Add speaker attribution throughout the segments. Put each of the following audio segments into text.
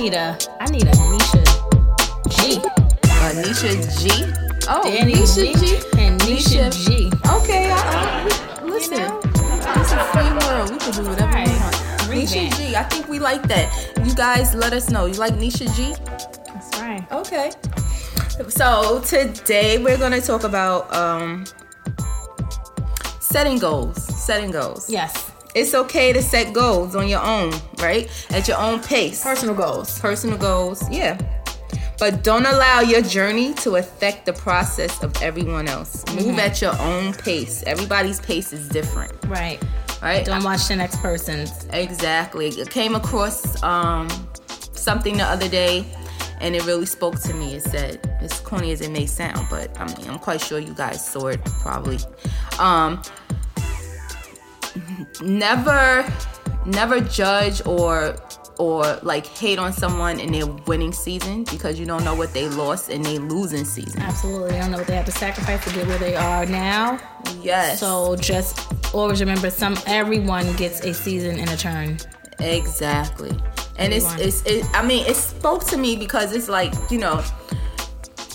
Speaker 1: need a I need a Nisha G.
Speaker 2: A Nisha G. Oh,
Speaker 1: Danny
Speaker 2: Nisha
Speaker 1: G. And Nisha G.
Speaker 2: Okay, I, I, listen.
Speaker 1: know?
Speaker 2: It's a free world. We can do whatever we want. Nisha G. I think we like that. You guys, let us know. You like Nisha G?
Speaker 1: That's right.
Speaker 2: Okay. So today we're gonna talk about um setting goals. Setting goals.
Speaker 1: Yes.
Speaker 2: It's okay to set goals on your own, right? At your own pace.
Speaker 1: Personal goals.
Speaker 2: Personal goals, yeah. But don't allow your journey to affect the process of everyone else. Move at your own pace. Everybody's pace is different,
Speaker 1: Right.
Speaker 2: right?
Speaker 1: Don't watch the next person's.
Speaker 2: Exactly. I came across um, something the other day, and it really spoke to me. It said, as corny as it may sound, but I mean, I'm quite sure you guys saw it probably. Um, never, never judge or or like hate on someone in their winning season because you don't know what they lost in their losing season.
Speaker 1: Absolutely. I don't know what they have to sacrifice to get where they are now.
Speaker 2: Yes.
Speaker 1: So just always remember some everyone gets a season and a turn.
Speaker 2: Exactly. And it's it's it, I mean it spoke to me because it's like, you know,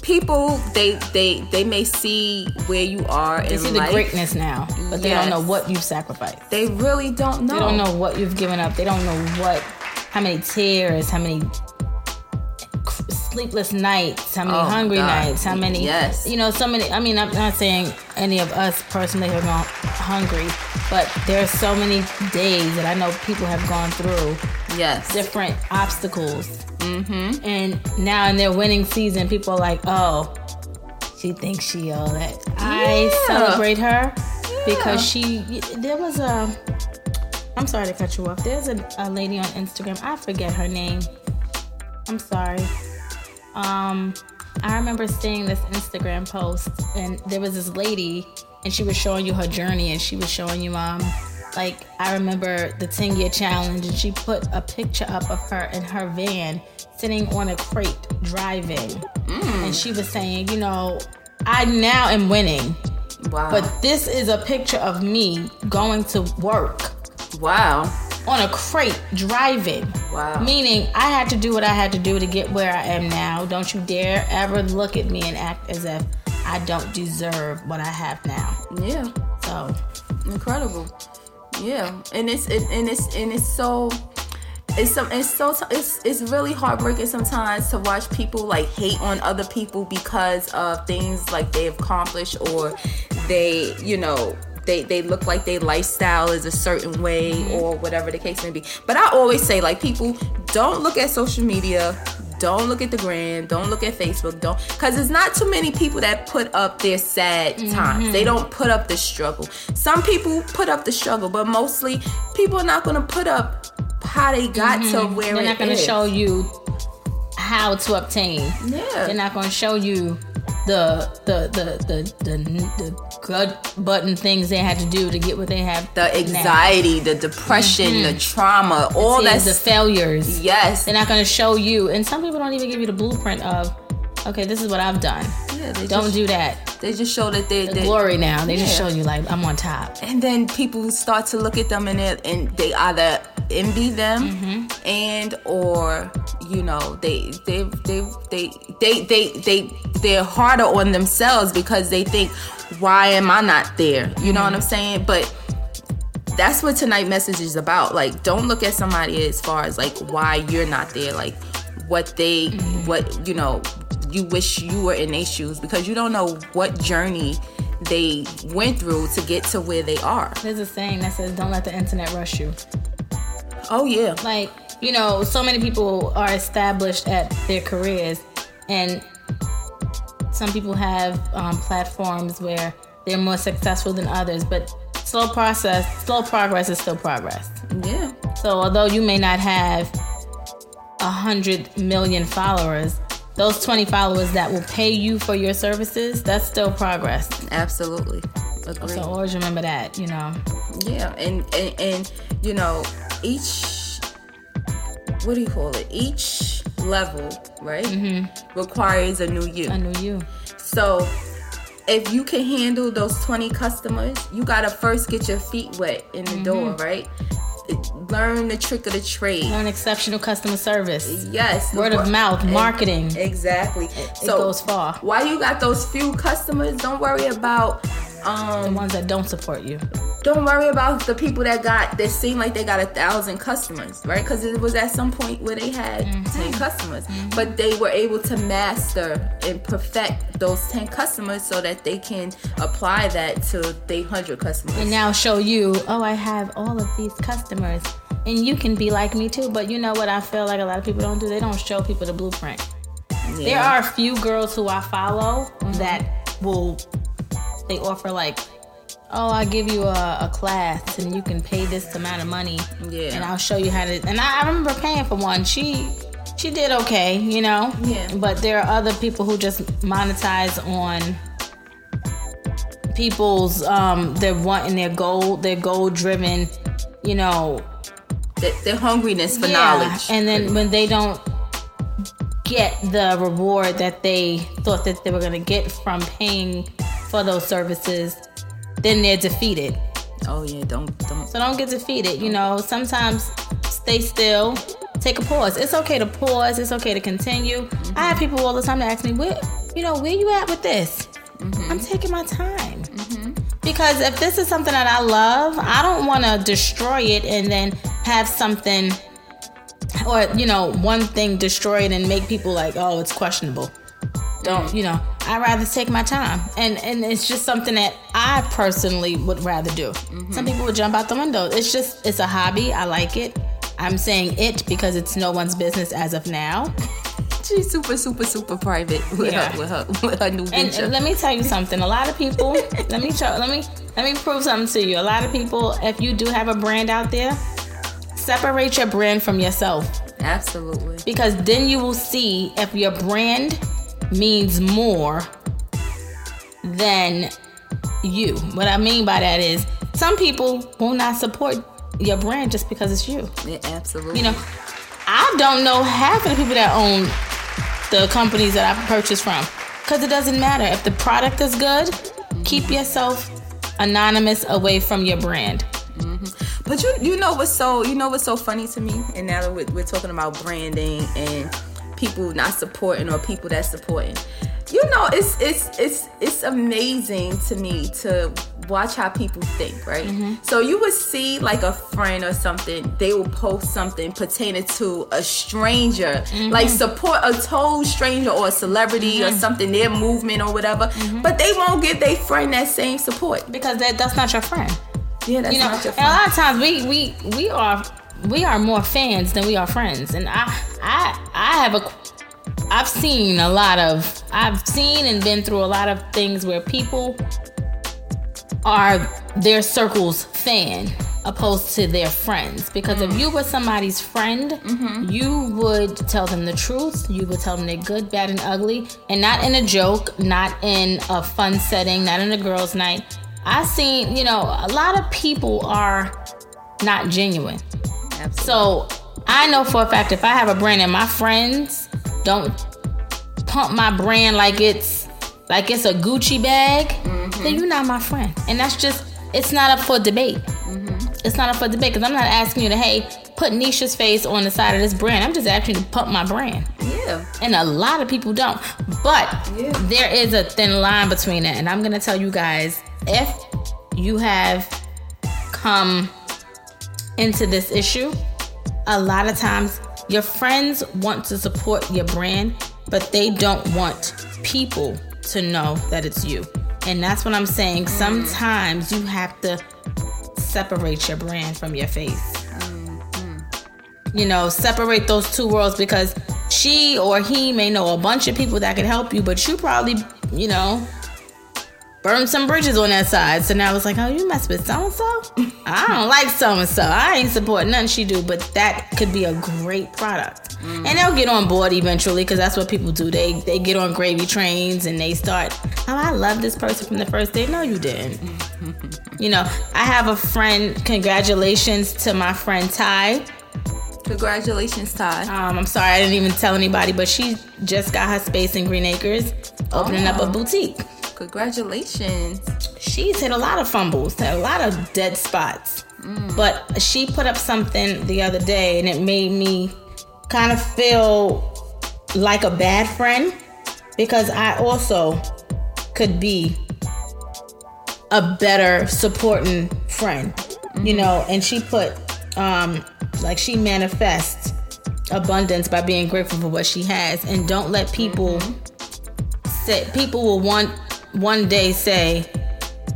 Speaker 2: people they they they may see where you are
Speaker 1: and
Speaker 2: They
Speaker 1: see the greatness now, but they don't know what you've sacrificed.
Speaker 2: They really don't know.
Speaker 1: They don't know what you've given up. They don't know what, how many tears, how many sleepless nights, how many
Speaker 2: Oh,
Speaker 1: hungry
Speaker 2: God.
Speaker 1: nights, how many,
Speaker 2: Yes.
Speaker 1: you know, so many. I mean, I'm not saying any of us personally have gone hungry, but there are so many days that I know people have gone through
Speaker 2: Yes.
Speaker 1: different obstacles. Mm-hmm. And now in their winning season, people are like, oh, she thinks she all that. I
Speaker 2: Yeah.
Speaker 1: celebrate her because she, there was a, I'm sorry to cut you off. There's a, a lady on Instagram. I forget her name. I'm sorry. Um, I remember seeing this Instagram post, and there was this lady, and she was showing you her journey, and she was showing you, um, like I remember the 10 year challenge, and she put a picture up of her in her van sitting on a crate driving, mm. and she was saying, you know, I now am winning,
Speaker 2: wow.
Speaker 1: but this is a picture of me going to work
Speaker 2: wow.
Speaker 1: on a crate driving.
Speaker 2: Wow.
Speaker 1: Meaning I had to do what I had to do to get where I am now. Don't you dare ever look at me and act as if I don't deserve what I have now.
Speaker 2: Yeah.
Speaker 1: So
Speaker 2: Incredible. Yeah. And it's it, and it's and it's so it's some it's so it's it's really heartbreaking sometimes to watch people like hate on other people because of things like they've accomplished or they you know they, they look like their lifestyle is a certain way mm-hmm. or whatever the case may be. But I always say like people don't look at social media, don't look at the gram, don't look at Facebook, don't cuz it's not too many people that put up their sad mm-hmm. times. They don't put up the struggle. Some people put up the struggle, but mostly people are not going to put up how they got to mm-hmm. where
Speaker 1: they're not going to show you how to obtain.
Speaker 2: Yeah.
Speaker 1: They're not going to show you the the the the the, gut button things they had to do to get what they have.
Speaker 2: the
Speaker 1: now.
Speaker 2: anxiety, the depression, the mm-hmm. trauma, all that
Speaker 1: the failures.
Speaker 2: Yes.
Speaker 1: They're not going to show you, and some people don't even give you the blueprint of, okay, this is what I've done.
Speaker 2: Yeah, they
Speaker 1: Don't
Speaker 2: just,
Speaker 1: do that.
Speaker 2: They just show that they,
Speaker 1: The glory now. They just show you like I'm on top.
Speaker 2: and then people start to look at them and they, and they either envy them
Speaker 1: mm-hmm.
Speaker 2: and or you know they they they they they they, they they're harder on themselves because they think why am i not there you know
Speaker 1: mm-hmm.
Speaker 2: what i'm mm-hmm. saying but that's what tonight message is about like don't look at somebody as far as like why you're not there like what they
Speaker 1: mm-hmm.
Speaker 2: what you know you wish you were in their shoes because you don't know what journey they went through to get to where they are.
Speaker 1: There's a saying that says, "Don't let the internet rush you."
Speaker 2: Oh yeah,
Speaker 1: Like you know, so many people are established at their careers, and some people have um, platforms where they're more successful than others. But slow process, slow progress is still progress.
Speaker 2: yeah,
Speaker 1: So although you may not have a hundred million followers, those 20 followers that will pay you for your services, that's still progress.
Speaker 2: absolutely. Agreed.
Speaker 1: So always remember that, you know.
Speaker 2: Yeah, and, and and you know, each what do you call it? Each level, right, requires a new you.
Speaker 1: I knew you.
Speaker 2: So if you can handle those 20 customers, you gotta first get your feet wet in the door, right? learn the trick of the trade.
Speaker 1: Learn exceptional customer service.
Speaker 2: Yes.
Speaker 1: Word of mouth, marketing.
Speaker 2: Exactly.
Speaker 1: It so goes far.
Speaker 2: While you got those few customers, don't worry about um,
Speaker 1: the ones that don't support you.
Speaker 2: Don't worry about the people that got that seem like they got a thousand customers, right? Because it was at some point where they had mm-hmm. ten customers, mm-hmm. but they were able to master and perfect those ten customers so that they can apply that to their hundred customers.
Speaker 1: And now show you, oh, I have all of these customers, and you can be like me too. But you know what? I feel like a lot of people don't do. They don't show people the blueprint. Yeah. There are a few girls who I follow mm-hmm. that will they offer like oh i give you a, a, class and you can pay this amount of money. Yeah. And i'll show you how to and I, I, remember paying for one. She she did okay you know?
Speaker 2: Yeah.
Speaker 1: But there are other people who just monetize on people's um they're wanting their goal their goal driven you know.
Speaker 2: Their, hungriness for yeah. knowledge.
Speaker 1: And then when they don't get the reward that they thought that they were going to get from paying for those services, then they're defeated.
Speaker 2: Oh yeah, don't don't.
Speaker 1: So don't get defeated. You know, sometimes stay still, take a pause. It's okay to pause. It's okay to continue. Mm-hmm. I have people all the time that ask me, "Where, you know, where you at with this?" Mm-hmm. I'm taking my time. Mm-hmm. Because if this is something that I love, I don't want to destroy it and then have something or you know one thing destroy it and make people like oh it's questionable don't you know i rather take my time. And and it's just something that i personally would rather do. Mm-hmm. some people would jump out the window. It's just it's a hobby. I like it. I'm saying it because it's no one's business as of now.
Speaker 2: She's super super super private with, yeah. her, with her with her new venture.
Speaker 1: And, and let me tell you something. A lot of people let me show let me let me prove something to you. A lot of people if you do have a brand out there separate your brand from yourself.
Speaker 2: Absolutely.
Speaker 1: Because then you will see if your brand means more than you. What I mean by that is some people will not support your brand just because it's you.
Speaker 2: Yeah, absolutely.
Speaker 1: You know, I don't know half of the people that own the companies that I purchase from because it doesn't matter. If the product is good, keep yourself anonymous away from your brand.
Speaker 2: Mm-hmm. But you you know what's so you know what's so funny to me, and now that we're, we're talking about branding and people not supporting or people that supporting. You know, it's it's it's it's amazing to me to watch how people think, right? Mm-hmm. So you would see like a friend or something, they will post something pertaining to a stranger, mm-hmm. like support a total stranger or a celebrity mm-hmm. or something, their movement or whatever, mm-hmm. but they won't give their friend that same support
Speaker 1: because that, that's not your friend.
Speaker 2: Yeah, that's you know, not your friend.
Speaker 1: And a lot of times we we we are we are more fans than we are friends, and I I I have a I've seen a lot of, I've seen and been through a lot of things where people are their circle's fan opposed to their friends. Because mm. if you were somebody's friend, mm-hmm. you would tell them the truth. You would tell them they're good, bad, and ugly, and not in a joke, not in a fun setting, not in a girls' night. I've seen, you know, a lot of people are not genuine. Absolutely. So I know for a fact if I have a brand and my friends don't pump my brand like it's like it's a Gucci bag, mm-hmm. then you're not my friend. And that's just it's not up for debate. Mm-hmm. It's not up for debate because I'm not asking you to hey put Nisha's face on the side of this brand. I'm just asking you to pump my brand.
Speaker 2: Yeah.
Speaker 1: And a lot of people don't. But yeah. there is a thin line between that. And I'm gonna tell you guys, if you have come into this issue, a lot of times your friends want to support your brand, but they don't want people to know that it's you. And that's what I'm saying. Sometimes you have to separate your brand from your face. You know, separate those two worlds because she or he may know a bunch of people that could help you, but you probably, you know, burned some bridges on that side. So now it's like, oh, you mess with so and so. I don't like so and so. I ain't supporting nothing she do, but that could be a great product. Mm. And they'll get on board eventually because that's what people do. They they get on gravy trains and they start. Oh, I love this person from the first day. No, you didn't. you know, I have a friend. Congratulations to my friend Ty.
Speaker 2: Congratulations, Ty.
Speaker 1: Um, I'm sorry I didn't even tell anybody, but she just got her space in Green Acres, opening oh. up a boutique.
Speaker 2: Congratulations.
Speaker 1: She's hit a lot of fumbles, a lot of dead spots. Mm. But she put up something the other day and it made me kind of feel like a bad friend because I also could be a better supporting friend, you mm. know. And she put, um, like, she manifests abundance by being grateful for what she has, and don't let people mm-hmm. say people will one one day say,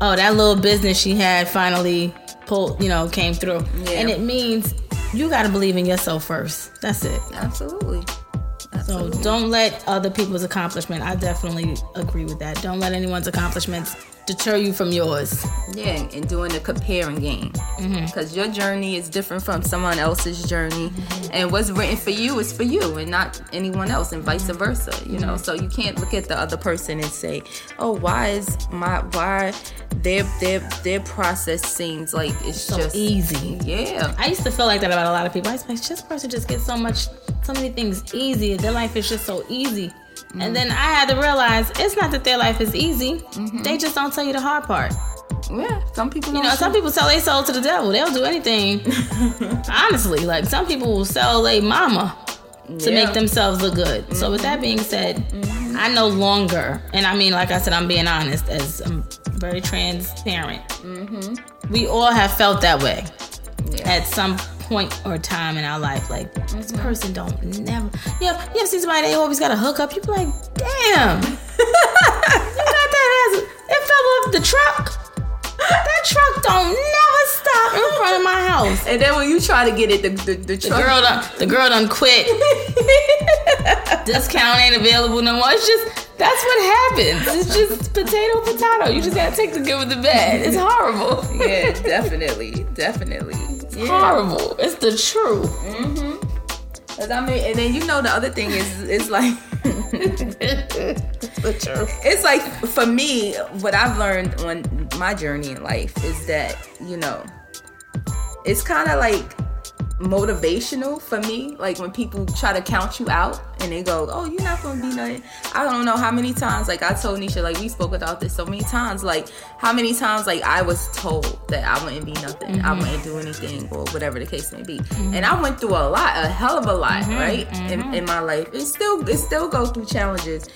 Speaker 1: "Oh, that little business she had finally pulled, you know, came through,"
Speaker 2: Yeah.
Speaker 1: and it means you got to believe in yourself first. That's it.
Speaker 2: Absolutely.
Speaker 1: So don't let other people's accomplishment. I definitely agree with that. Don't let anyone's accomplishments deter you from yours.
Speaker 2: Yeah, and doing the comparing game.
Speaker 1: Mm-hmm.
Speaker 2: Because your journey is different from someone else's journey. And what's written for you is for you and not anyone else, and vice versa. You know,
Speaker 1: Mm-hmm.
Speaker 2: so you can't look at the other person and say, oh, why is my, why their, their, their process seems like it's
Speaker 1: So
Speaker 2: just
Speaker 1: easy.
Speaker 2: Yeah.
Speaker 1: I used to feel like that about a lot of people. I was like, this person just gets so much, so many things easy. Their life is just so easy. And then I had to realize it's not that their life is easy. Mm-hmm. They just don't tell you the hard part.
Speaker 2: Yeah. Some people
Speaker 1: You know, some people sell their soul to the devil. They'll do anything. Honestly, like some people will sell their mama to make themselves look good. So with that mm-hmm. being said, mm-hmm. I no longer, and I mean, like I said, I'm being honest, as I'm very transparent. We all have felt that way
Speaker 2: Yeah.
Speaker 1: at some point or time in our life. Like this mm-hmm. person don't never. You know, you ever see somebody they always got a hookup? You be like, damn, you got that as it fell off the truck. That truck don't never stop in front of my house.
Speaker 2: And then when you try to get it, the, the, the,
Speaker 1: The girl done, the girl done quit. Discount ain't available no more. It's just that's what happens. It's just potato potato. You just gotta take the good with the bad. It's horrible.
Speaker 2: yeah, definitely. Definitely. Yeah.
Speaker 1: Horrible. It's the truth. Mm-hmm.
Speaker 2: Cause I mean, and then you know the other thing is, it's like,
Speaker 1: the truth.
Speaker 2: it's like for me, what I've learned on my journey in life is that you know, it's kind of like motivational for me. Like when people try to count you out and they go, "Oh, you're not gonna be nothing." I don't know how many times, like I told Nisha, like we spoke about this so many times. Like how many times, like I was told that I wouldn't be nothing, I mm-hmm. wouldn't do anything, or whatever the case may be. Mm-hmm. And I went through a lot, a hell of a lot, mm-hmm. right, in, in my life. It still, it still go through challenges.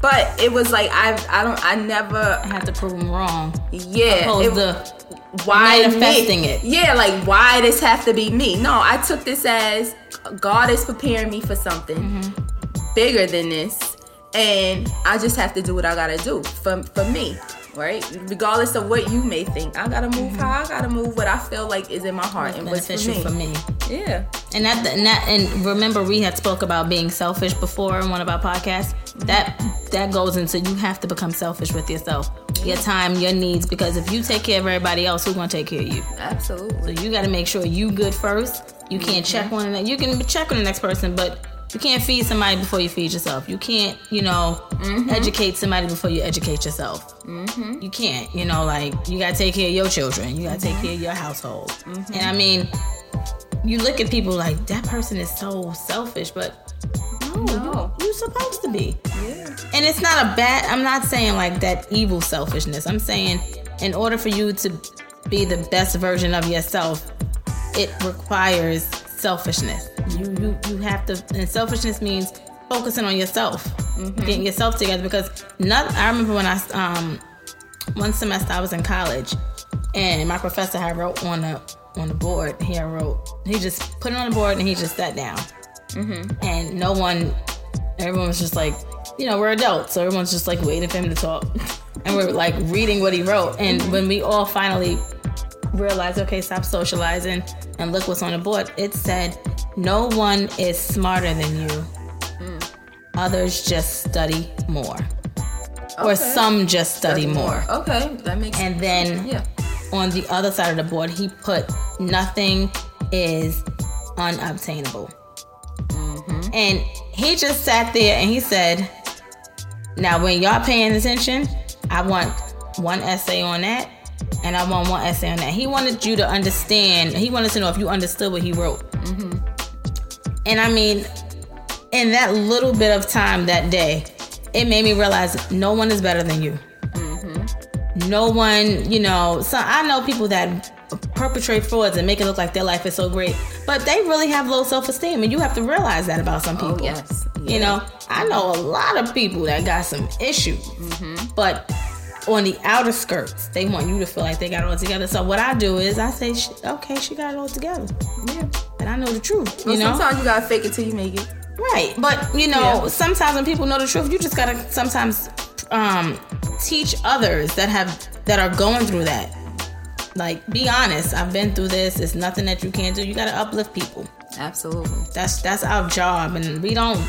Speaker 2: But it was like I, I don't, I never,
Speaker 1: I had to prove them wrong.
Speaker 2: yeah.
Speaker 1: Opposed
Speaker 2: it-
Speaker 1: to
Speaker 2: why
Speaker 1: manifesting
Speaker 2: me?
Speaker 1: it.
Speaker 2: Yeah, like why this have to be me? No, I took this as God is preparing me for something
Speaker 1: Mm-hmm.
Speaker 2: bigger than this, and I just have to do what I gotta do for for me, right? Regardless of what you may think, I gotta move mm-hmm. how I gotta move what I feel like is in my heart and what's for me.
Speaker 1: for me.
Speaker 2: Yeah,
Speaker 1: And that, and that, and remember, we had spoke about being selfish before in one of our podcasts. That that goes into you have to become selfish with yourself, your time, your needs. Because if you take care of everybody else, who's gonna take care of you?
Speaker 2: absolutely.
Speaker 1: So you got to make sure you good first. You mm-hmm. can't check on the You can check on the next person, but you can't feed somebody before you feed yourself. You can't, you know, mm-hmm. educate somebody before you educate yourself. Mm-hmm. You can't, you know, like you got to take care of your children. You got to take mm-hmm. care of your household. And I mean, you look at people like that person is so selfish, but no,
Speaker 2: No.
Speaker 1: You, you're supposed to be.
Speaker 2: Yeah,
Speaker 1: And it's not a bad, I'm not saying like that evil selfishness. I'm saying in order for you to be the best version of yourself, it requires selfishness. You you, you have to, and selfishness means focusing on yourself, getting yourself together. Because not, I remember when I, um, one semester I was in college and my professor had wrote on the on the board. He had wrote, he just put it on the board and he just sat down. And no one, everyone was just like, you know, we're adults, so everyone's just like waiting for him to talk. And we're like reading what he wrote. And when we all finally realized, okay, stop socializing and look what's on the board, it said, no one is smarter than you. Hmm. Others just study more. Or some just study, more.
Speaker 2: Okay, that makes
Speaker 1: And then
Speaker 2: yeah.
Speaker 1: on the other side of the board, he put nothing is unobtainable. Mm-hmm. And he just sat there and he said, Now, when y'all paying attention, I want one essay on that and I want one essay on that. He wanted you to understand, he wanted to know if you understood what he wrote. And I mean, in that little bit of time that day, it made me realize no one is better than you. no one, you know, so I know people that perpetrate frauds and make it look like their life is so great, but they really have low self esteem, and you have to realize that about some people.
Speaker 2: Oh, yes.
Speaker 1: You know, I know a lot of people that got some issues,
Speaker 2: Mm-hmm.
Speaker 1: but on the outer skirts, they want you to feel like they got it all together. So what I do is I say, okay, she got it all together,
Speaker 2: Yeah.
Speaker 1: and I know the truth.
Speaker 2: Well,
Speaker 1: you know,
Speaker 2: sometimes you gotta fake it till you make it.
Speaker 1: Right. But you know,
Speaker 2: Yeah.
Speaker 1: sometimes when people know the truth, you just gotta sometimes um teach others that have that are going through that. Like, be honest. I've been through this. It's nothing that you can't do. You gotta uplift people.
Speaker 2: Absolutely.
Speaker 1: That's that's our job, and we don't,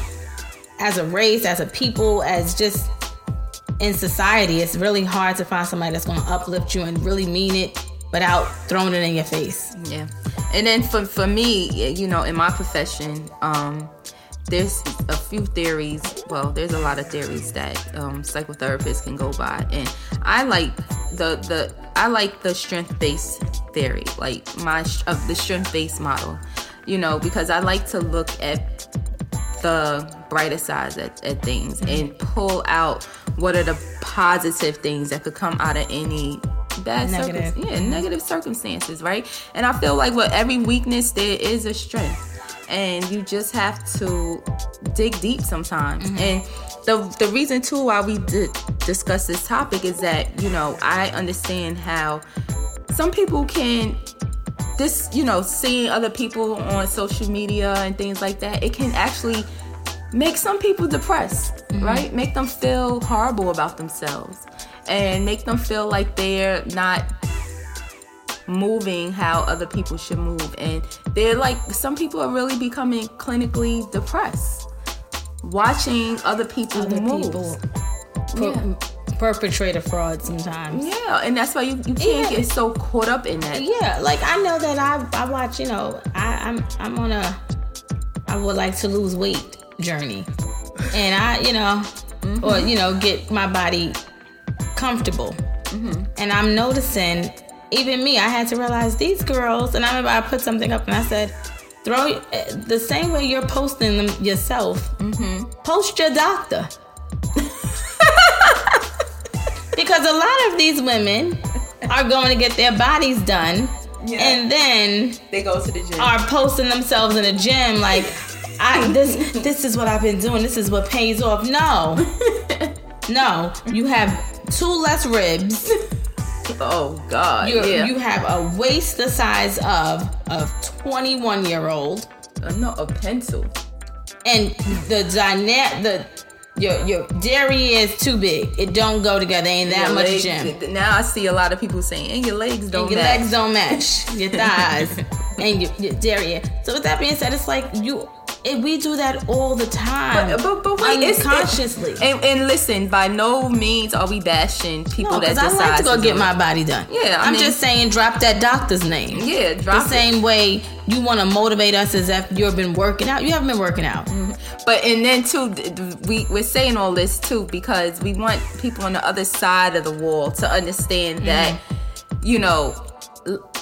Speaker 1: as a race, as a people, as just in society, it's really hard to find somebody that's gonna uplift you and really mean it without throwing it in your face.
Speaker 2: Yeah. And then for for me, you know, in my profession, um, there's a few theories. Well, there's a lot of theories that um, psychotherapists can go by, and I like the the I like the strength based theory, like my of the strength based model. You know, because I like to look at the brighter sides at, at things and pull out what are the positive things that could come out of any bad
Speaker 1: Negative.
Speaker 2: circum- yeah, negative circumstances, right? And I feel like with every weakness there is a strength. And you just have to dig deep sometimes. Mm-hmm. And the the reason too why we did discuss this topic is that, you know, I understand how some people can this, you know, seeing other people on social media and things like that, it can actually make some people depressed, mm-hmm. right? Make them feel horrible about themselves and make them feel like they're not moving how other people should move. And they're like, some people are really becoming clinically depressed watching other people
Speaker 1: Other
Speaker 2: move.
Speaker 1: people per- perpetrate a fraud sometimes.
Speaker 2: Yeah, and that's why you, you can't
Speaker 1: Yeah.
Speaker 2: get so caught up in that.
Speaker 1: Yeah, like I know that I I watch, you know, I, I'm I'm on a I would like to lose weight journey. And I, you know, or mm-hmm. you know, get my body comfortable. Mm-hmm. And I'm noticing even me, I had to realize these girls, and I remember I put something up and I said, throw the same way you're posting them yourself, mm-hmm. post your doctor. because a lot of these women are going to get their bodies done
Speaker 2: Yeah.
Speaker 1: and then
Speaker 2: They go to the gym.
Speaker 1: are posting themselves in the gym like I this this is what I've been doing. This is what pays off. No. No. You have two less ribs.
Speaker 2: oh God,
Speaker 1: You
Speaker 2: yeah.
Speaker 1: you have a waist the size of a 21 year old
Speaker 2: Uh, no, a pencil.
Speaker 1: and the dynamic the your your dairy is too big. It don't go together. Ain't that much
Speaker 2: legs-
Speaker 1: gym.
Speaker 2: Now I see a lot of people saying, and your legs don't
Speaker 1: and your
Speaker 2: match.
Speaker 1: legs don't match your thighs and your, your derriere. So with that being said, it's like you it, we do that all the time,
Speaker 2: But, but, but wait, it's
Speaker 1: unconsciously.
Speaker 2: It, and, and listen, by no means are we bashing people
Speaker 1: no,
Speaker 2: that
Speaker 1: because I
Speaker 2: decide
Speaker 1: like to go
Speaker 2: do
Speaker 1: get my body done.
Speaker 2: Yeah, I
Speaker 1: I'm
Speaker 2: mean-
Speaker 1: just saying, drop that doctor's name.
Speaker 2: Yeah,
Speaker 1: The
Speaker 2: drop it.
Speaker 1: same way you want to motivate us as if you've been working out. You haven't been working out. Mm-hmm.
Speaker 2: But and then too, we we're saying all this too because we want people on the other side of the wall to understand that, mm-hmm. you know,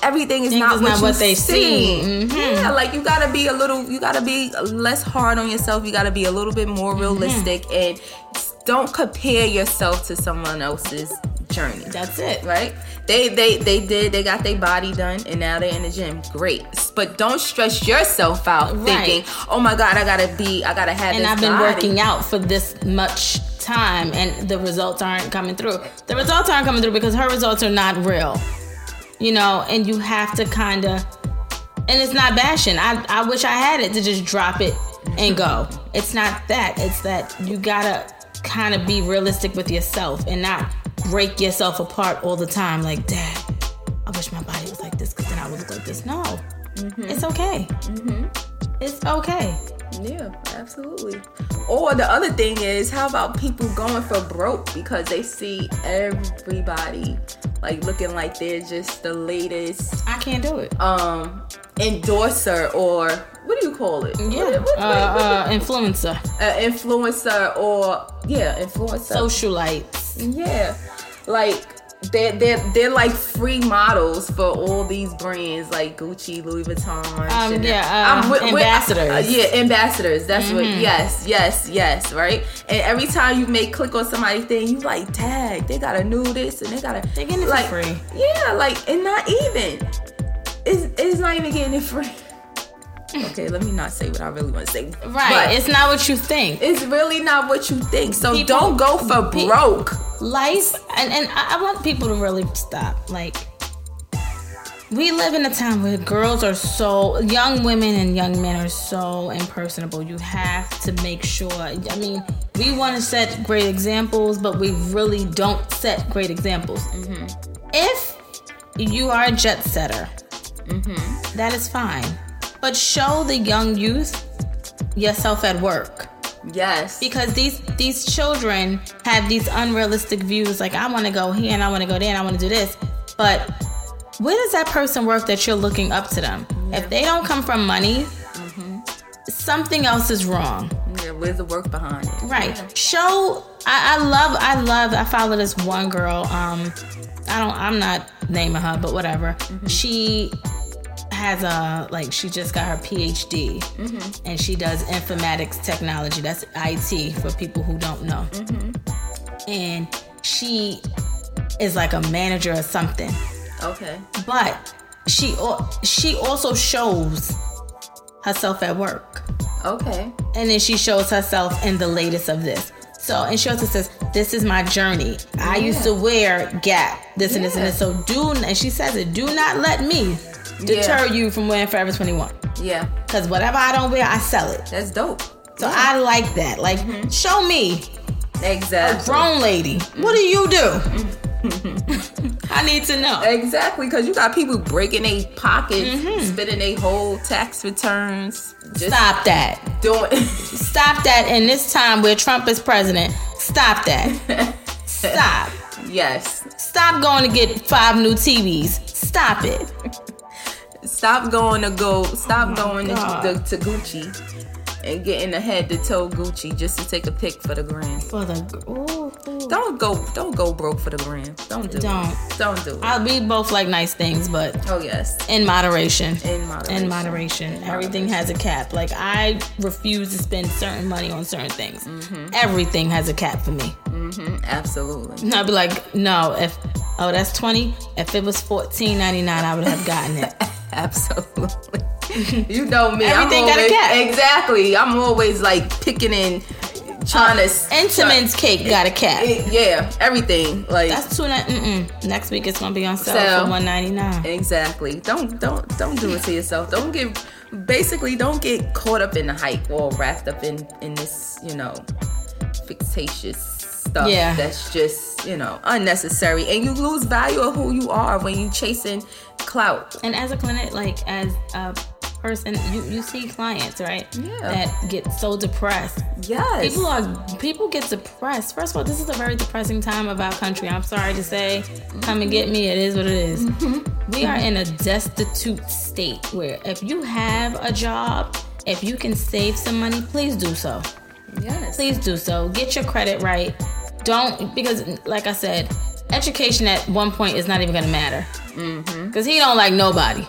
Speaker 2: everything is not what
Speaker 1: not what they
Speaker 2: see.
Speaker 1: Mhm.
Speaker 2: Yeah, like you gotta be a little, you gotta be less hard on yourself. You gotta be a little bit more realistic and don't compare yourself to someone else's journey.
Speaker 1: That's it.
Speaker 2: right? They they they did they got their body done and now they're in the gym. Great, but don't stress yourself out
Speaker 1: Right.
Speaker 2: thinking, oh my god, I gotta be, I gotta have. This.
Speaker 1: And I've been
Speaker 2: body."
Speaker 1: working out for this much time and the results aren't coming through. The results aren't coming through because her results are not real. You know, and you have to kind of and it's not bashing. I I wish I had it to just drop it and go. It's not that. It's that you got to kind of be realistic with yourself and not break yourself apart all the time like, "Dad, I wish my body was like this cuz then I would look like this." No. Mm-hmm. It's okay. Mm-hmm. It's okay.
Speaker 2: Yeah, absolutely. Or the other thing is, how about people going for broke because they see everybody like looking like they're just the latest
Speaker 1: I can't do it.
Speaker 2: um endorser or what do you call it?
Speaker 1: Yeah,
Speaker 2: What- what-
Speaker 1: uh,
Speaker 2: what-
Speaker 1: uh, influencer,
Speaker 2: uh, influencer or yeah, influencer.
Speaker 1: socialites.
Speaker 2: Yeah, like they're, they're, they're like free models for all these brands like Gucci, Louis Vuitton.
Speaker 1: Um, yeah, um, ambassadors.
Speaker 2: uh, yeah, ambassadors. That's what. Yes, yes, yes. Right. And every time you make click on somebody's thing, you like tag. They gotta know this and they gotta.
Speaker 1: They're getting it
Speaker 2: like,
Speaker 1: free.
Speaker 2: Yeah, like and not even. It's it's not even getting it free. Okay, let me not say what I really want to say.
Speaker 1: Right.
Speaker 2: But
Speaker 1: it's not what you think.
Speaker 2: it's really not what you think. So
Speaker 1: People-
Speaker 2: don't go for broke.
Speaker 1: Life and, and I I want people to really stop. Like we live in a time where girls are so young women and young men are so impersonable. You have to make sure. I mean, we want to set great examples, but we really don't set great examples. Mm-hmm. If you are a jet setter, mm-hmm. that is fine. But show the young youth yourself at work
Speaker 2: Yes.
Speaker 1: because these these children have these unrealistic views like i want to go here and i want to go there and i want to do this. But where does that person work that you're looking up to them? If they don't come from money something else is wrong.
Speaker 2: Yeah, where's the work behind it?
Speaker 1: right. Show I, I love i love i follow this one girl um i don't i'm not naming her but whatever. She has a like she just got her phd mm-hmm. and she does informatics technology. That's it for people who don't know. Mm-hmm. And she is like a manager or something.
Speaker 2: Okay.
Speaker 1: but she she also shows herself at work.
Speaker 2: Okay.
Speaker 1: and then she shows herself in the latest of this. So, and she also says, "This is my journey. I used to wear Gap, this and this and this. So do." And she says it. Do not let me deter you from wearing Forever 21.
Speaker 2: Yeah.
Speaker 1: Because whatever I don't wear, I sell it.
Speaker 2: That's dope.
Speaker 1: So I like that. Like, mm-hmm. show me,
Speaker 2: Exactly.
Speaker 1: grown lady, what do you do? I need to know.
Speaker 2: Exactly, because you got people breaking their pockets, mm-hmm. spending their whole tax returns.
Speaker 1: Stop that.
Speaker 2: doing.
Speaker 1: Stop that. In this time where Trump is president, stop that. Stop.
Speaker 2: yes.
Speaker 1: Stop going to get five new TVs. Stop it.
Speaker 2: Stop going to go. Stop oh going to, to, to Gucci and getting the head to toe Gucci just to take a pic for the gram.
Speaker 1: For the ooh, ooh.
Speaker 2: Don't go. Don't go broke for the gram. Don't do
Speaker 1: Don't.
Speaker 2: it. Don't do it.
Speaker 1: I, we both like nice things, but
Speaker 2: oh yes.
Speaker 1: in moderation.
Speaker 2: In moderation.
Speaker 1: In moderation. Everything has a cap. Like I refuse to spend certain money on certain things.
Speaker 2: Mm-hmm.
Speaker 1: Everything has a cap for me.
Speaker 2: Absolutely.
Speaker 1: And I'd be like, no, if oh that's twenty. If it was fourteen ninety nine, I would have gotten it.
Speaker 2: Absolutely. you know me.
Speaker 1: Everything
Speaker 2: I'm
Speaker 1: got a
Speaker 2: always,
Speaker 1: cap.
Speaker 2: Exactly. I'm always like picking and trying to.
Speaker 1: Uh, Entenmann's cake got a cap.
Speaker 2: Yeah, everything. Like
Speaker 1: That's two. Mm-mm. Next week it's gonna be on sale
Speaker 2: Sale.
Speaker 1: for one ninety nine.
Speaker 2: exactly. Don't don't don't do it to yourself. Don't get basically don't get caught up in the hype or wrapped up in in this you know fictitious stuff.
Speaker 1: Yeah.
Speaker 2: That's just you know unnecessary, and you lose value of who you are when you chasing clout.
Speaker 1: And as a clinic, like as a person, you you see clients right
Speaker 2: Yeah.
Speaker 1: that get so depressed.
Speaker 2: Yes.
Speaker 1: People are people get depressed. First of all, this is a very depressing time of our country. I'm sorry to say, come and get me. It is what it is.
Speaker 2: Mm-hmm.
Speaker 1: We are in a destitute state where if you have a job, if you can save some money, please do so.
Speaker 2: yes.
Speaker 1: Please do so. Get your credit right. Don't because, like I said, education at one point is not even gonna matter mm-hmm. because he don't like nobody.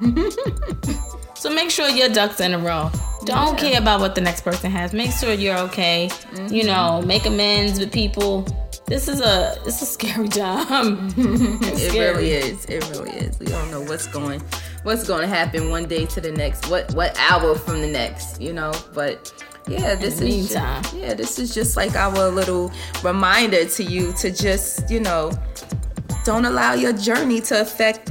Speaker 1: so make sure your ducks in a row. Don't care about what the next person has. Make sure you're okay. You mm-hmm. know, make amends with people. This is a it's a scary. It's
Speaker 2: It
Speaker 1: scary.
Speaker 2: really is. It really is. We don't know what's going what's going to happen one day to the next. What what hour from the next, you know? But yeah, this is
Speaker 1: meantime.
Speaker 2: ju- yeah, this is just like our little reminder to you to just, you know, don't allow your journey to affect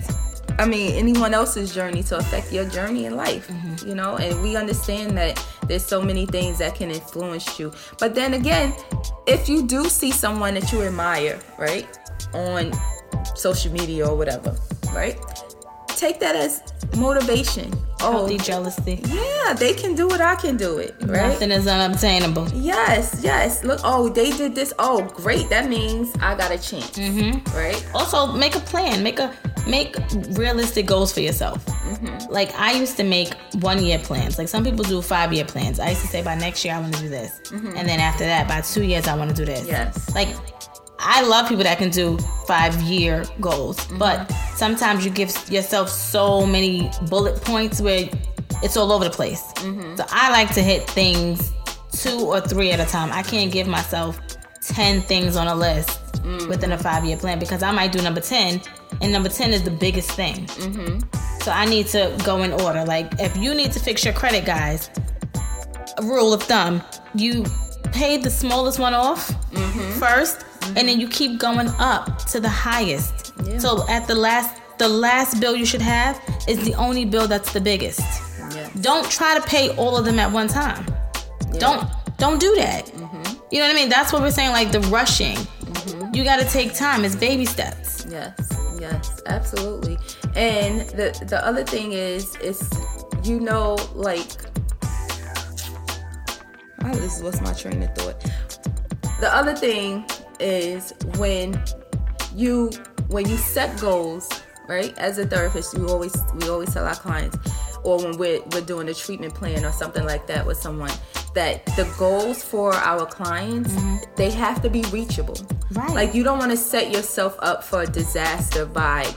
Speaker 2: I mean anyone else's journey to affect your journey in life,
Speaker 1: Mm-hmm.
Speaker 2: you know? And we understand that there's so many things that can influence you. But then again, if you do see someone that you admire, right? On social media or whatever, right? Take that as motivation. Oh,
Speaker 1: Healthy jealousy.
Speaker 2: yeah, they can do it. I can do it, right?
Speaker 1: Nothing is unobtainable.
Speaker 2: Yes, yes. Look, oh, they did this. Oh, great. That means I got a chance,
Speaker 1: Mm-hmm.
Speaker 2: right?
Speaker 1: also make a plan make a make realistic goals for yourself
Speaker 2: Mm-hmm.
Speaker 1: like i used to make one year plans like some people do five year plans i used to say by next year i want to do this and then after that by two years i want to do this
Speaker 2: Mm-hmm. Yes.
Speaker 1: like I love people that can do five year goals,
Speaker 2: Mm-hmm.
Speaker 1: but sometimes you give yourself so many bullet points where it's all over the place.
Speaker 2: Mm-hmm.
Speaker 1: So I like to hit things two or three at a time. I can't give myself 10 things on a list
Speaker 2: Mm.
Speaker 1: within a five year plan because I might do number 10, and number 10 is the biggest thing.
Speaker 2: Mm-hmm.
Speaker 1: So I need to go in order. Like, if you need to fix your credit, guys, a rule of thumb, you pay the smallest one off
Speaker 2: Mm-hmm.
Speaker 1: and then you keep going up to the highest.
Speaker 2: Yeah.
Speaker 1: So at the last the last bill you should have is the only bill that's the biggest.
Speaker 2: Yeah.
Speaker 1: Don't try to pay all of them at one time. Don't don't do that. You know what I mean? That's what we're saying like the rushing. You got to take time. It's baby steps.
Speaker 2: Yes, yes, absolutely. And the the other thing is, is you know, like, this is what's my train of thought. The other thing is when you when you set goals, right? As a therapist, we always we always tell our clients, or when we're we're doing a treatment plan or something like that with someone, that the goals for our clients mm-hmm. they have to be reachable.
Speaker 1: Right.
Speaker 2: Like you don't want to set yourself up for a disaster by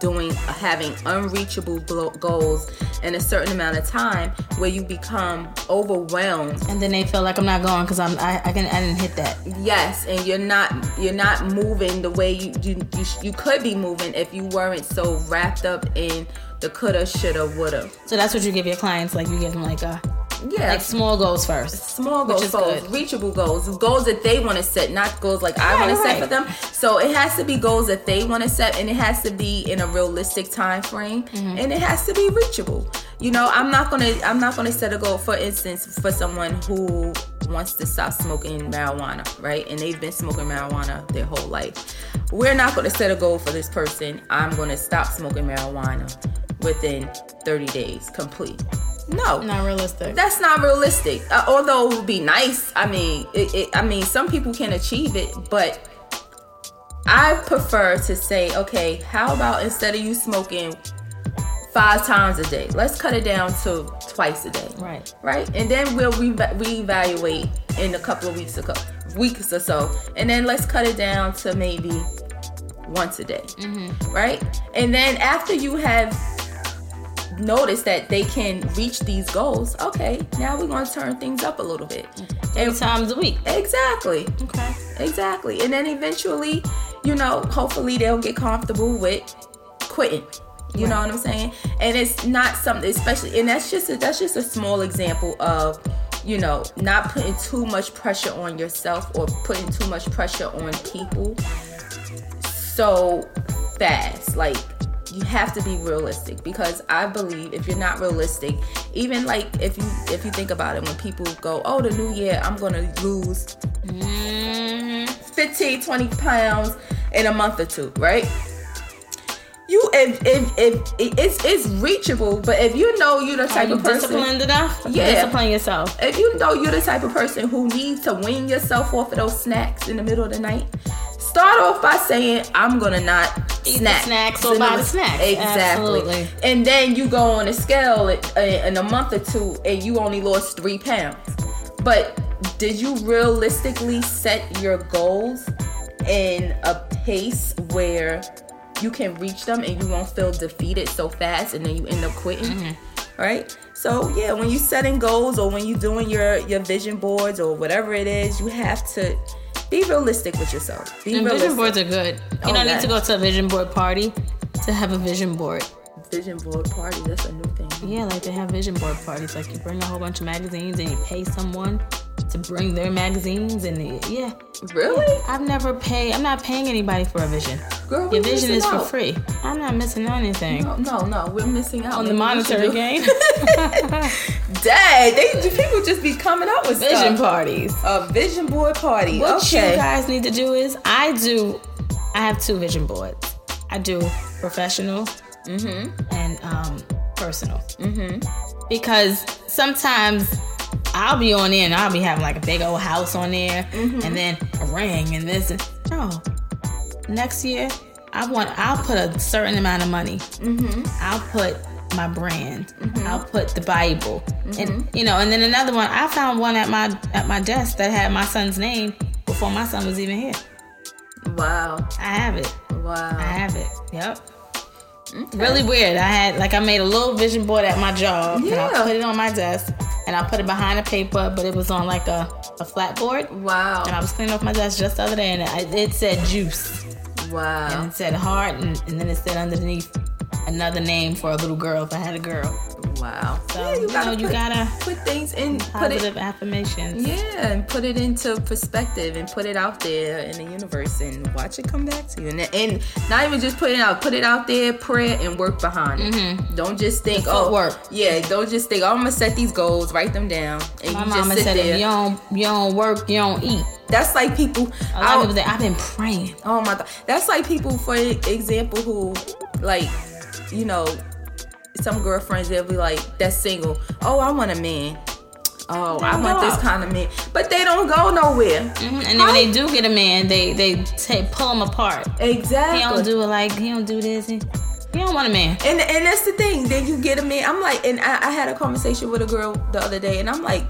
Speaker 2: doing having unreachable goals in a certain amount of time where you become overwhelmed
Speaker 1: And then they feel like I'm not going because I'm I, I can I didn't hit that.
Speaker 2: yes and you're not you're not moving the way you you, you, sh- you could be moving if you weren't so wrapped up in the coulda shoulda woulda
Speaker 1: So that's what you give your clients. Like you give them like a
Speaker 2: yeah
Speaker 1: like small goals first.
Speaker 2: small goals, goals
Speaker 1: good.
Speaker 2: reachable goals, goals that they want to set, not goals like I want to
Speaker 1: Right,
Speaker 2: set for them. So it has to be goals that they want to set, and it has to be in a realistic time frame,
Speaker 1: Mm-hmm.
Speaker 2: and it has to be reachable. You know, I'm not gonna I'm not gonna set a goal, for instance, for someone who wants to stop smoking marijuana, right? And they've been smoking marijuana their whole life. We're not gonna set a goal for this person. I'm gonna stop smoking marijuana within 30 days, complete. No,
Speaker 1: Not realistic.
Speaker 2: that's not realistic. Uh, although it would be nice. I mean, it, it, I mean, some people can achieve it, but I prefer to say, okay, how about instead of you smoking five times a day, let's cut it down to twice a day,
Speaker 1: right.
Speaker 2: right? And then we'll re- reevaluate in a couple of weeks ago, weeks or so, and then let's cut it down to maybe once a day, right? And then after you have noticed that they can reach these goals, okay, now we're going to turn things up a little bit.
Speaker 1: Three
Speaker 2: And
Speaker 1: times a week.
Speaker 2: exactly,
Speaker 1: Okay.
Speaker 2: exactly. And then eventually, you know, hopefully they'll get comfortable with quitting. You know what I'm saying? And it's not something, especially, and that's just a, that's just a small example of, you know, not putting too much pressure on yourself or putting too much pressure on people so fast. Like you have to be realistic because I believe if you're not realistic, even like if you if you think about it, when people go, "Oh, the new year, I'm gonna lose
Speaker 1: Mm,
Speaker 2: 15, 20 pounds in a month or two, right? You if if, if it's it's reachable, but if you know you're the type
Speaker 1: you
Speaker 2: of person
Speaker 1: disciplined enough?
Speaker 2: Yeah.
Speaker 1: Discipline yourself.
Speaker 2: if you know you're the type of person who needs to wean yourself off of those snacks in the middle of the night, start off by saying, I'm gonna not
Speaker 1: Eat
Speaker 2: snack.
Speaker 1: snacks or buy the snacks.
Speaker 2: Exactly.
Speaker 1: Absolutely.
Speaker 2: And then you go on a scale in, in a month or two and you only lost three pounds. But did you realistically set your goals in a pace where you can reach them and you won't feel defeated so fast and then you end up quitting?
Speaker 1: Mm-hmm.
Speaker 2: Right? So yeah, when you're setting goals or when you're doing your your vision boards or whatever it is, you have to be realistic with yourself. Be
Speaker 1: And
Speaker 2: realistic.
Speaker 1: vision boards are good. You
Speaker 2: Oh,
Speaker 1: don't need to go to a vision board party to have a vision board.
Speaker 2: Vision board parties. That's a new thing.
Speaker 1: Yeah, like they have vision board parties. Like you bring a whole bunch of magazines and you pay someone to bring their magazines and they, yeah.
Speaker 2: Really?
Speaker 1: I've never paid. I'm not paying anybody for a vision.
Speaker 2: Girl,
Speaker 1: Your vision is for free. I'm not missing anything
Speaker 2: No, no, no, we're missing out
Speaker 1: on the
Speaker 2: Maybe we should
Speaker 1: monetary gain.
Speaker 2: Dang, they people just be coming up with
Speaker 1: vision
Speaker 2: stuff.
Speaker 1: parties.
Speaker 2: A vision board party.
Speaker 1: What
Speaker 2: okay.
Speaker 1: you guys need to do is I do. I have two vision boards. I do professional Mm-hmm. and um, personal. Mm-hmm. Because sometimes I'll be on there and I'll be having like a big old house on there, mm-hmm. and then a ring and this. And, no, next year I want. I'll put a certain amount of money. Mm-hmm. I'll put my brand. I'll put the Bible, and you know, and then another one. I found one at my at my desk that had my son's name before my son was even here.
Speaker 2: Wow.
Speaker 1: I have it.
Speaker 2: Wow.
Speaker 1: I have it. Yep. Really weird. I had like I made a little vision board at my job and
Speaker 2: Yeah.
Speaker 1: I put it on my desk and I put it behind a paper, but it was on like a, a flat board.
Speaker 2: Wow.
Speaker 1: And I was cleaning off my desk just the other day and it, it said juice.
Speaker 2: Wow.
Speaker 1: And it said heart and, and then it said underneath another name for a little girl if I had a girl.
Speaker 2: Wow.
Speaker 1: So
Speaker 2: yeah,
Speaker 1: you, know
Speaker 2: put,
Speaker 1: you gotta
Speaker 2: put things in put
Speaker 1: positive
Speaker 2: it
Speaker 1: affirmations.
Speaker 2: yeah, and put it into perspective and put it out there in the universe and watch it come back to you. And, and not even just put it out, put it out there, pray and work behind it. Mm-hmm. Don't just think, oh,
Speaker 1: work.
Speaker 2: yeah, don't just think, oh, I'm gonna set these goals, write them down, and
Speaker 1: My
Speaker 2: you just sit
Speaker 1: said
Speaker 2: there.
Speaker 1: you don't you don't work, you don't eat.
Speaker 2: That's like people.
Speaker 1: A lot
Speaker 2: I-
Speaker 1: of people I've been praying.
Speaker 2: Oh my god, that's like people, for example, who like, you know, some girlfriends they'll be like, that's single. Oh, I want a man. Oh, I want this kind of man, but they don't go nowhere.
Speaker 1: Mhm. And then when they do get a man, they they take pull them apart.
Speaker 2: Exactly.
Speaker 1: He don't do it like he don't do this. He, he don't want a man.
Speaker 2: and and that's the thing. Then you get a man. I'm like, and I, I had a conversation with a girl the other day, and I'm like,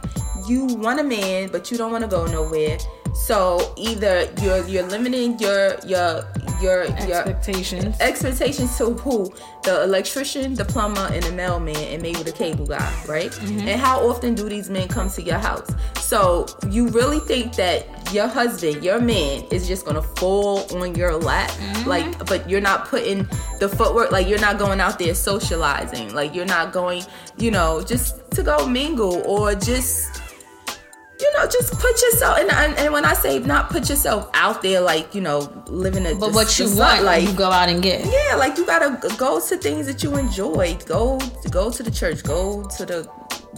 Speaker 2: you want a man, but you don't want to go nowhere. So either you're you're limiting your your your your
Speaker 1: Expectations.
Speaker 2: expectations to who the electrician the plumber and the mailman and maybe the cable guy right
Speaker 1: Mm-hmm.
Speaker 2: and how often do these men come to your house so you really think that your husband your man is just gonna fall on your lap
Speaker 1: Mm-hmm.
Speaker 2: like but you're not putting the footwork like you're not going out there socializing like you're not going you know just to go mingle or just you know, just put yourself and, and and when I say not put yourself out there, like you know, living a
Speaker 1: But what you want,
Speaker 2: like
Speaker 1: you go out and get.
Speaker 2: yeah, like you gotta go to things that you enjoy. Go go to the church. Go to the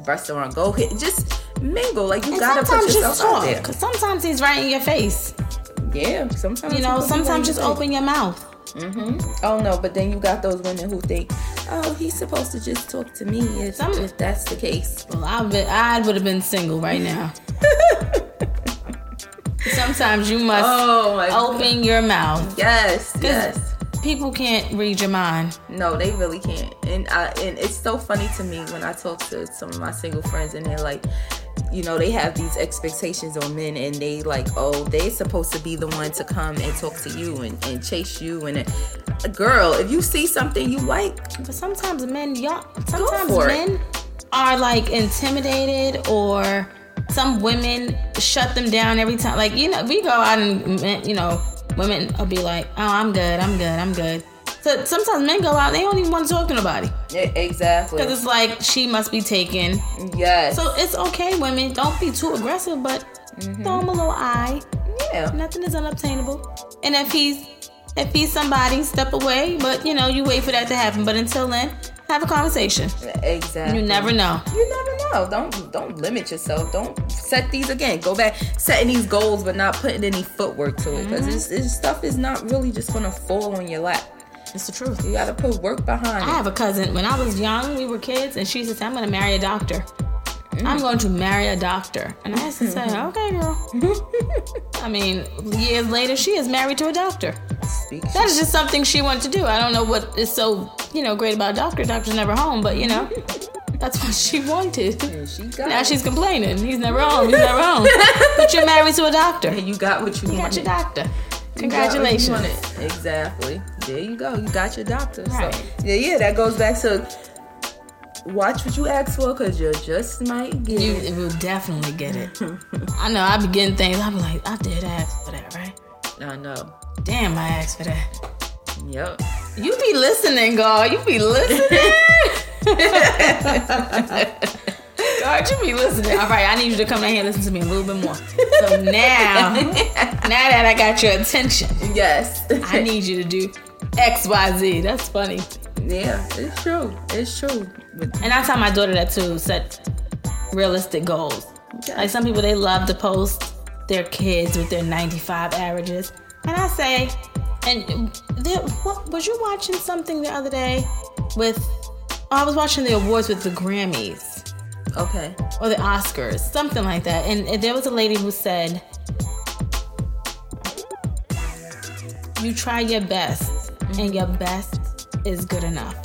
Speaker 2: restaurant. Go hit. Just mingle. Like you
Speaker 1: And
Speaker 2: gotta put yourself
Speaker 1: just
Speaker 2: out there.
Speaker 1: cause sometimes he's right in your face.
Speaker 2: Yeah. Sometimes
Speaker 1: You know, sometimes just open your mouth. Mm-hmm.
Speaker 2: Oh no, but then you got those women who think, oh, he's supposed to just talk to me if,
Speaker 1: Some-
Speaker 2: if that's the case.
Speaker 1: Well, I would I would have been single right now. sometimes you must
Speaker 2: Oh my god.
Speaker 1: open your mouth.
Speaker 2: Yes, Yes.
Speaker 1: People can't read your mind.
Speaker 2: No, they really can't. And I and it's so funny to me when I talk to some of my single friends and they're like, you know, they have these expectations on men and they like, oh, they're supposed to be the one to come and talk to you and, and chase you and uh, girl, if you see something you like,
Speaker 1: But sometimes men, y'all, sometimes
Speaker 2: for it.
Speaker 1: men are like intimidated or some women shut them down every time. Like, you know, we go out and, you know, women will be like, oh, I'm good, I'm good, I'm good. So sometimes men go out they don't even want to talk to nobody.
Speaker 2: Yeah, exactly.
Speaker 1: Because it's like, she must be taken.
Speaker 2: Yes.
Speaker 1: So it's okay, women. Don't be too aggressive, but
Speaker 2: Mm-hmm.
Speaker 1: throw him a little eye.
Speaker 2: yeah.
Speaker 1: Nothing is unobtainable. And if he's if he's somebody, step away. But you know, you wait for that to happen. But until then, have a conversation.
Speaker 2: Exactly.
Speaker 1: You never know.
Speaker 2: You never know. Don't don't limit yourself. Don't set these again. Go back setting these goals, but not putting any footwork to it because this, this stuff is not really just gonna fall on your lap.
Speaker 1: It's the truth.
Speaker 2: You gotta put work behind
Speaker 1: I
Speaker 2: it.
Speaker 1: have a cousin. When I was young, we were kids, and she used to say, "I'm to marry a doctor." I'm going to marry a doctor, and I used to say, mm-hmm. "Okay, girl." I mean, years later, she is married to a doctor. That is just something she wanted to do. I don't know what is so you know great about a doctor. Doctor's never home, but you know, that's what she wanted.
Speaker 2: She got
Speaker 1: Now she's complaining. He's never home. He's never home. But you're married to a doctor.
Speaker 2: You got what you
Speaker 1: You got your doctor.
Speaker 2: You got what you
Speaker 1: Congratulations.
Speaker 2: Exactly. There you go. You got your doctor.
Speaker 1: Right.
Speaker 2: So yeah, yeah. That goes back to watch what you ask for because you just might get
Speaker 1: You
Speaker 2: it.
Speaker 1: You will definitely get it. I know. I be getting things. I be like, I did ask for that, right?
Speaker 2: I know.
Speaker 1: Damn, I asked for that.
Speaker 2: Yep.
Speaker 1: You be listening, God. You be listening. God, you be listening. All right, I need you to come down here and listen to me a little bit more. So now, now that I got your attention,
Speaker 2: Yes.
Speaker 1: I need you to do X, Y, Z. That's funny.
Speaker 2: Yeah, it's true. It's true.
Speaker 1: And I tell my daughter that too. Set realistic goals.
Speaker 2: Okay.
Speaker 1: Like some people, they love to post their kids with their 95 averages, and I say, and there, what was you watching something the other day with? Oh, I was watching the awards with the Grammys
Speaker 2: okay.
Speaker 1: or the Oscars, something like that. And there was a lady who said, "You try your best, and your best is good enough."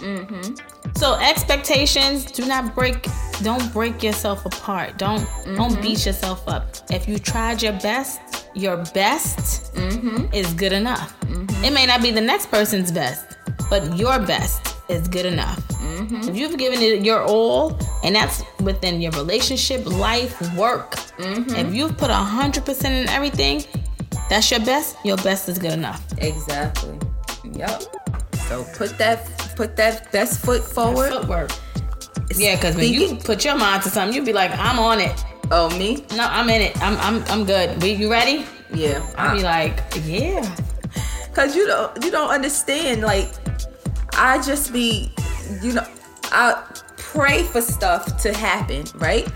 Speaker 1: Mm-hmm. So expectations do not break. Don't break yourself apart. Don't mm-hmm. don't beat yourself up. If you tried your best, your best mm-hmm. is good enough. Mm-hmm. It may not be the next person's best, but your best is good enough. Mm-hmm. If you've given it your all, and that's within your relationship, life, work. Mm-hmm. If you've put hundred percent in everything, that's your best. Your best is good enough.
Speaker 2: Exactly. Yep. So put that put that best foot forward.
Speaker 1: Footwork. Yeah, because when you put your mind to something, you be like, I'm on it.
Speaker 2: Oh, me?
Speaker 1: No, I'm in it. I'm I'm I'm good. We, you ready?
Speaker 2: Yeah.
Speaker 1: I'll be like, yeah.
Speaker 2: Cause you don't you don't understand. Like, I just be, you know, I pray for stuff to happen, right?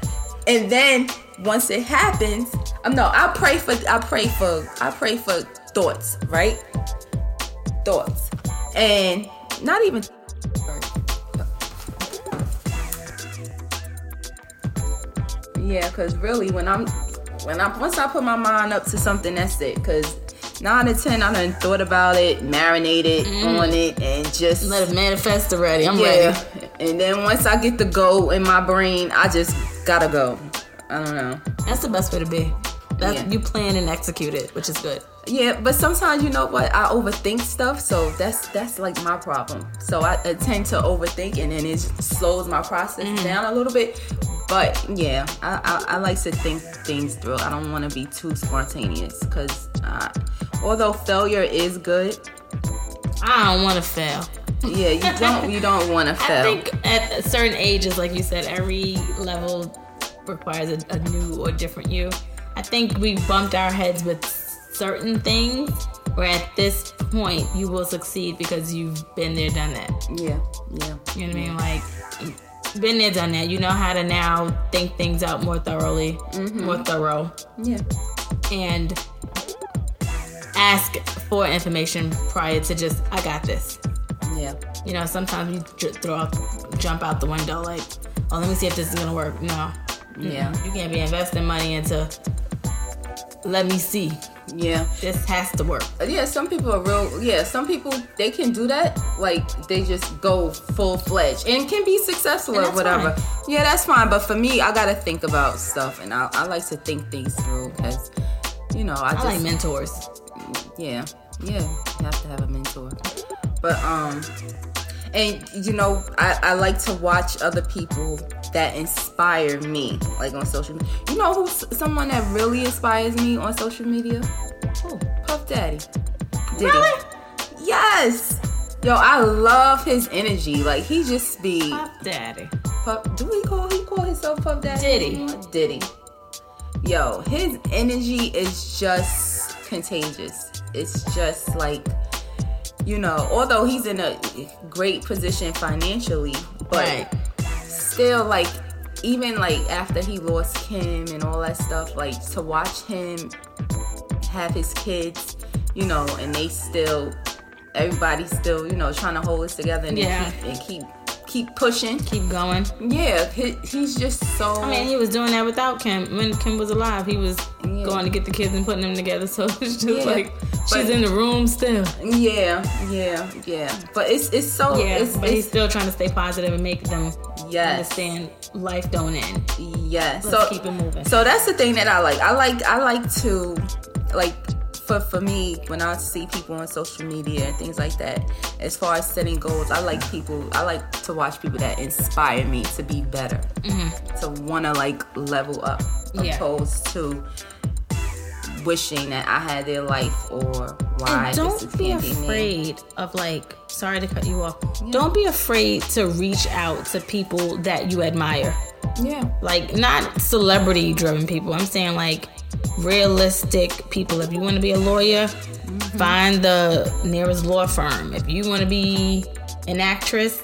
Speaker 2: And then once it happens, I'm um, no, I pray for I pray for I pray for thoughts, right? Thoughts. And not even yeah because really when i'm when i once i put my mind up to something that's it. Because nine to ten i done thought about it marinated mm. on it and just
Speaker 1: let it manifest already. I'm yeah. ready
Speaker 2: and then once i get the go in my brain i just gotta go. I don't know.
Speaker 1: That's the best way to be that's yeah. you plan and execute it which is good
Speaker 2: yeah, but sometimes you know what I overthink stuff, so that's that's like my problem. So I, I tend to overthink, and then it slows my process mm. down a little bit. But yeah, I, I, I, like to think things through. I don't want to be too spontaneous because uh, although failure is good,
Speaker 1: I don't want to fail.
Speaker 2: Yeah, you don't you don't want to fail. I
Speaker 1: think at certain ages, like you said, every level requires a, a new or different you. I think we bumped our heads with certain things where at this point you will succeed because you've been there, done that.
Speaker 2: Yeah, yeah.
Speaker 1: You know what I mean? Like, been there, done that. You know how to now think things out more thoroughly, mm-hmm. more thorough.
Speaker 2: Yeah.
Speaker 1: And ask for information prior to just, I got this.
Speaker 2: Yeah.
Speaker 1: You know, sometimes you throw out, jump out the window like, oh, let me see if this is gonna work. No.
Speaker 2: Yeah.
Speaker 1: You can't be investing money into. Let me see.
Speaker 2: Yeah.
Speaker 1: This has to work.
Speaker 2: Uh, yeah, some people are real. Yeah, some people they can do that. Like they just go full fledged and can be successful or whatever. Fine. Yeah, that's fine. But for me, I gotta think about stuff, and I, I like to think things through because, you know, I,
Speaker 1: I
Speaker 2: just
Speaker 1: like mentors.
Speaker 2: Yeah, yeah, you have to have a mentor. But um, and you know, I, I like to watch other people that inspire me, like on social media. You know who's someone that really inspires me on social media?
Speaker 1: Who?
Speaker 2: Puff Daddy.
Speaker 1: Diddy. Really?
Speaker 2: Yes. Yo, I love his energy. Like he just be
Speaker 1: Puff Daddy.
Speaker 2: Puff. Do we call he call himself Puff Daddy?
Speaker 1: Diddy.
Speaker 2: Diddy. Yo, his energy is just contagious. It's just like you know, although he's in a great position financially, but right still like even like after he lost Kim and all that stuff, like to watch him have his kids, you know, and they still everybody's still, you know, trying to hold us together and, yeah. keep, and keep keep pushing,
Speaker 1: keep going.
Speaker 2: Yeah, he, he's just so.
Speaker 1: I mean, he was doing that without Kim. When Kim was alive, he was yeah. going to get the kids and putting them together. So it's just yeah. like she's in the room still.
Speaker 2: Yeah, yeah, yeah. But it's it's so.
Speaker 1: Yeah,
Speaker 2: it's,
Speaker 1: but
Speaker 2: it's,
Speaker 1: he's still trying to stay positive and make them
Speaker 2: yes.
Speaker 1: understand life don't end.
Speaker 2: Yes.
Speaker 1: Let's so keep it moving.
Speaker 2: So that's the thing that I like. I like I like to like for for me when I see people on social media and things like that, as far as setting goals, I like people. I like to watch people that inspire me to be better, mm-hmm. to want to like level up, yeah. opposed to wishing that I had their life or why.
Speaker 1: And don't be afraid me. of like. Sorry to cut you off. Yeah. Don't be afraid to reach out to people that you admire.
Speaker 2: Yeah.
Speaker 1: Like not celebrity driven people. I'm saying like realistic people. If you want to be a lawyer, mm-hmm. find the nearest law firm. If you want to be an actress,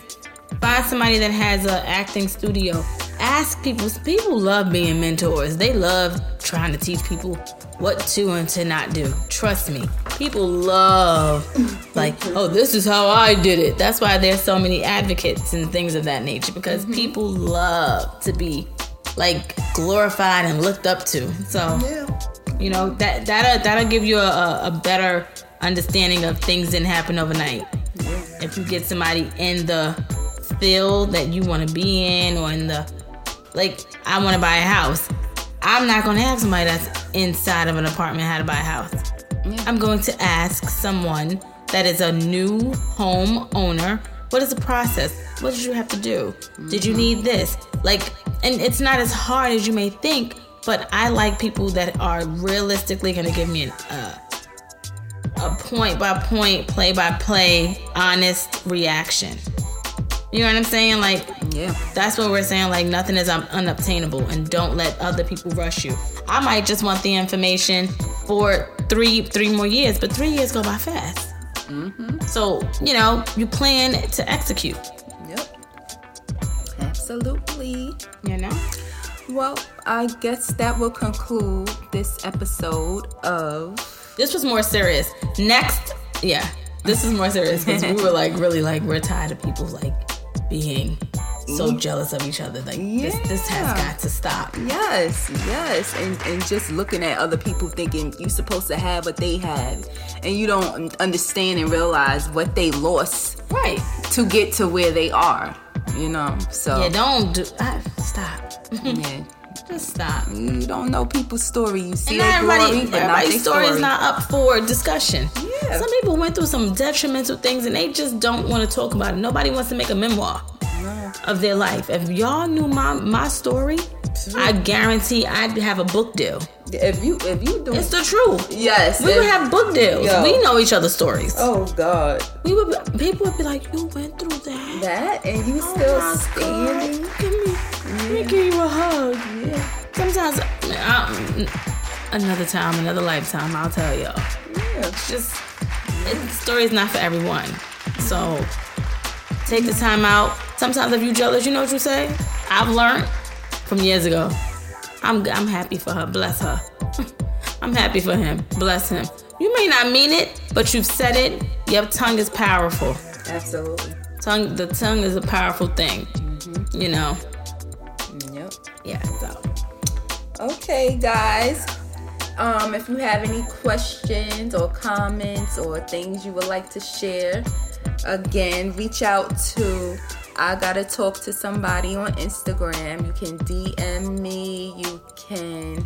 Speaker 1: find somebody that has an acting studio. Ask people. People love being mentors. They love trying to teach people what to and to not do. Trust me. People love like, oh, this is how I did it. That's why there's so many advocates and things of that nature because mm-hmm. people love to be like glorified and looked up to. So, yeah. you know that that'll that'll give you a, a better understanding of things didn't happen overnight. Yeah. If you get somebody in the field that you want to be in or in the like I want to buy a house. I'm not going to ask somebody that's inside of an apartment how to buy a house. Yeah. I'm going to ask someone that is a new home owner what is the process? What did you have to do? Mm-hmm. Did you need this? Like, and it's not as hard as you may think, but I like people that are realistically going to give me an, uh, a point by point, play by play, honest reaction. You know what I'm saying? Like,
Speaker 2: yeah,
Speaker 1: that's what we're saying. Like, nothing is unobtainable, and don't let other people rush you. I might just want the information for three three more years, but three years go by fast. Mm-hmm. So you know, you plan to execute.
Speaker 2: Yep, absolutely.
Speaker 1: You know.
Speaker 2: Well, I guess that will conclude this episode of.
Speaker 1: This was more serious. Next, yeah, this is more serious because we were like really like we're tired of people like being so mm. jealous of each other. Like yeah. this, this has got to stop.
Speaker 2: Yes, yes, and and just looking at other people thinking you're supposed to have what they have, and you don't understand and realize what they lost
Speaker 1: right
Speaker 2: to get to where they are. You know, so
Speaker 1: yeah, don't do. I, stop. yeah. Just stop.
Speaker 2: You don't know people's story. You see their glory, but everybody's
Speaker 1: story
Speaker 2: is
Speaker 1: not up for discussion.
Speaker 2: Yeah.
Speaker 1: Some people went through some detrimental things and they just don't want to talk about it. Nobody wants to make a memoir no. of their life. If y'all knew my my story, I guarantee I'd have a book deal.
Speaker 2: If you if you do
Speaker 1: It's the truth.
Speaker 2: Yes.
Speaker 1: We if, would have book deals. Yo. We know each other's stories.
Speaker 2: Oh God.
Speaker 1: We would be, people would be like, You went through that.
Speaker 2: That and you oh still standing.
Speaker 1: Give me yeah. let me give you a hug. Yeah. Sometimes I, another time, another lifetime, I'll tell y'all.
Speaker 2: Yeah.
Speaker 1: It's just it, story's not for everyone. So take the time out. Sometimes if you jealous, you know what you say? I've learned from years ago. I'm I'm happy for her. Bless her. I'm happy for him. Bless him. You may not mean it, but you've said it. Your tongue is powerful.
Speaker 2: Absolutely.
Speaker 1: Tongue. The tongue is a powerful thing. Mm-hmm. You know.
Speaker 2: Yep.
Speaker 1: Yeah. So.
Speaker 2: Okay, guys. Um, if you have any questions or comments or things you would like to share, again, reach out to I gotta talk to somebody on Instagram. You can DM me, you can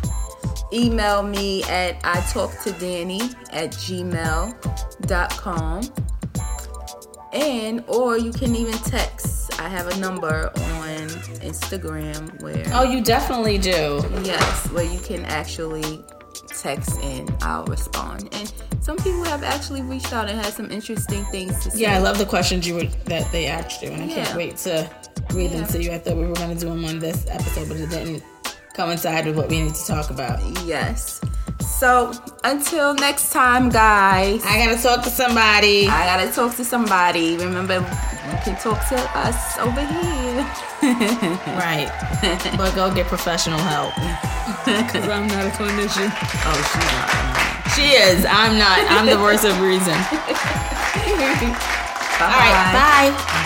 Speaker 2: email me at I talk to Danny at gmail.com. And or you can even text. I have a number on Instagram where
Speaker 1: Oh you definitely do.
Speaker 2: Yes, where you can actually text and I'll respond. And some people have actually reached out and had some interesting things to say.
Speaker 1: Yeah, I love the questions you were that they asked you, and I yeah. can't wait to read yeah. them to you. I thought we were going to do them on this episode, but it didn't coincide with what we need to talk about.
Speaker 2: Yes. So until next time, guys.
Speaker 1: I gotta talk to somebody.
Speaker 2: I gotta talk to somebody. Remember, you can talk to us over here.
Speaker 1: right. but go get professional help. Because I'm not a clinician.
Speaker 2: Oh, she's not.
Speaker 1: She is. I'm not. I'm the voice of reason.
Speaker 2: All
Speaker 1: right. Bye.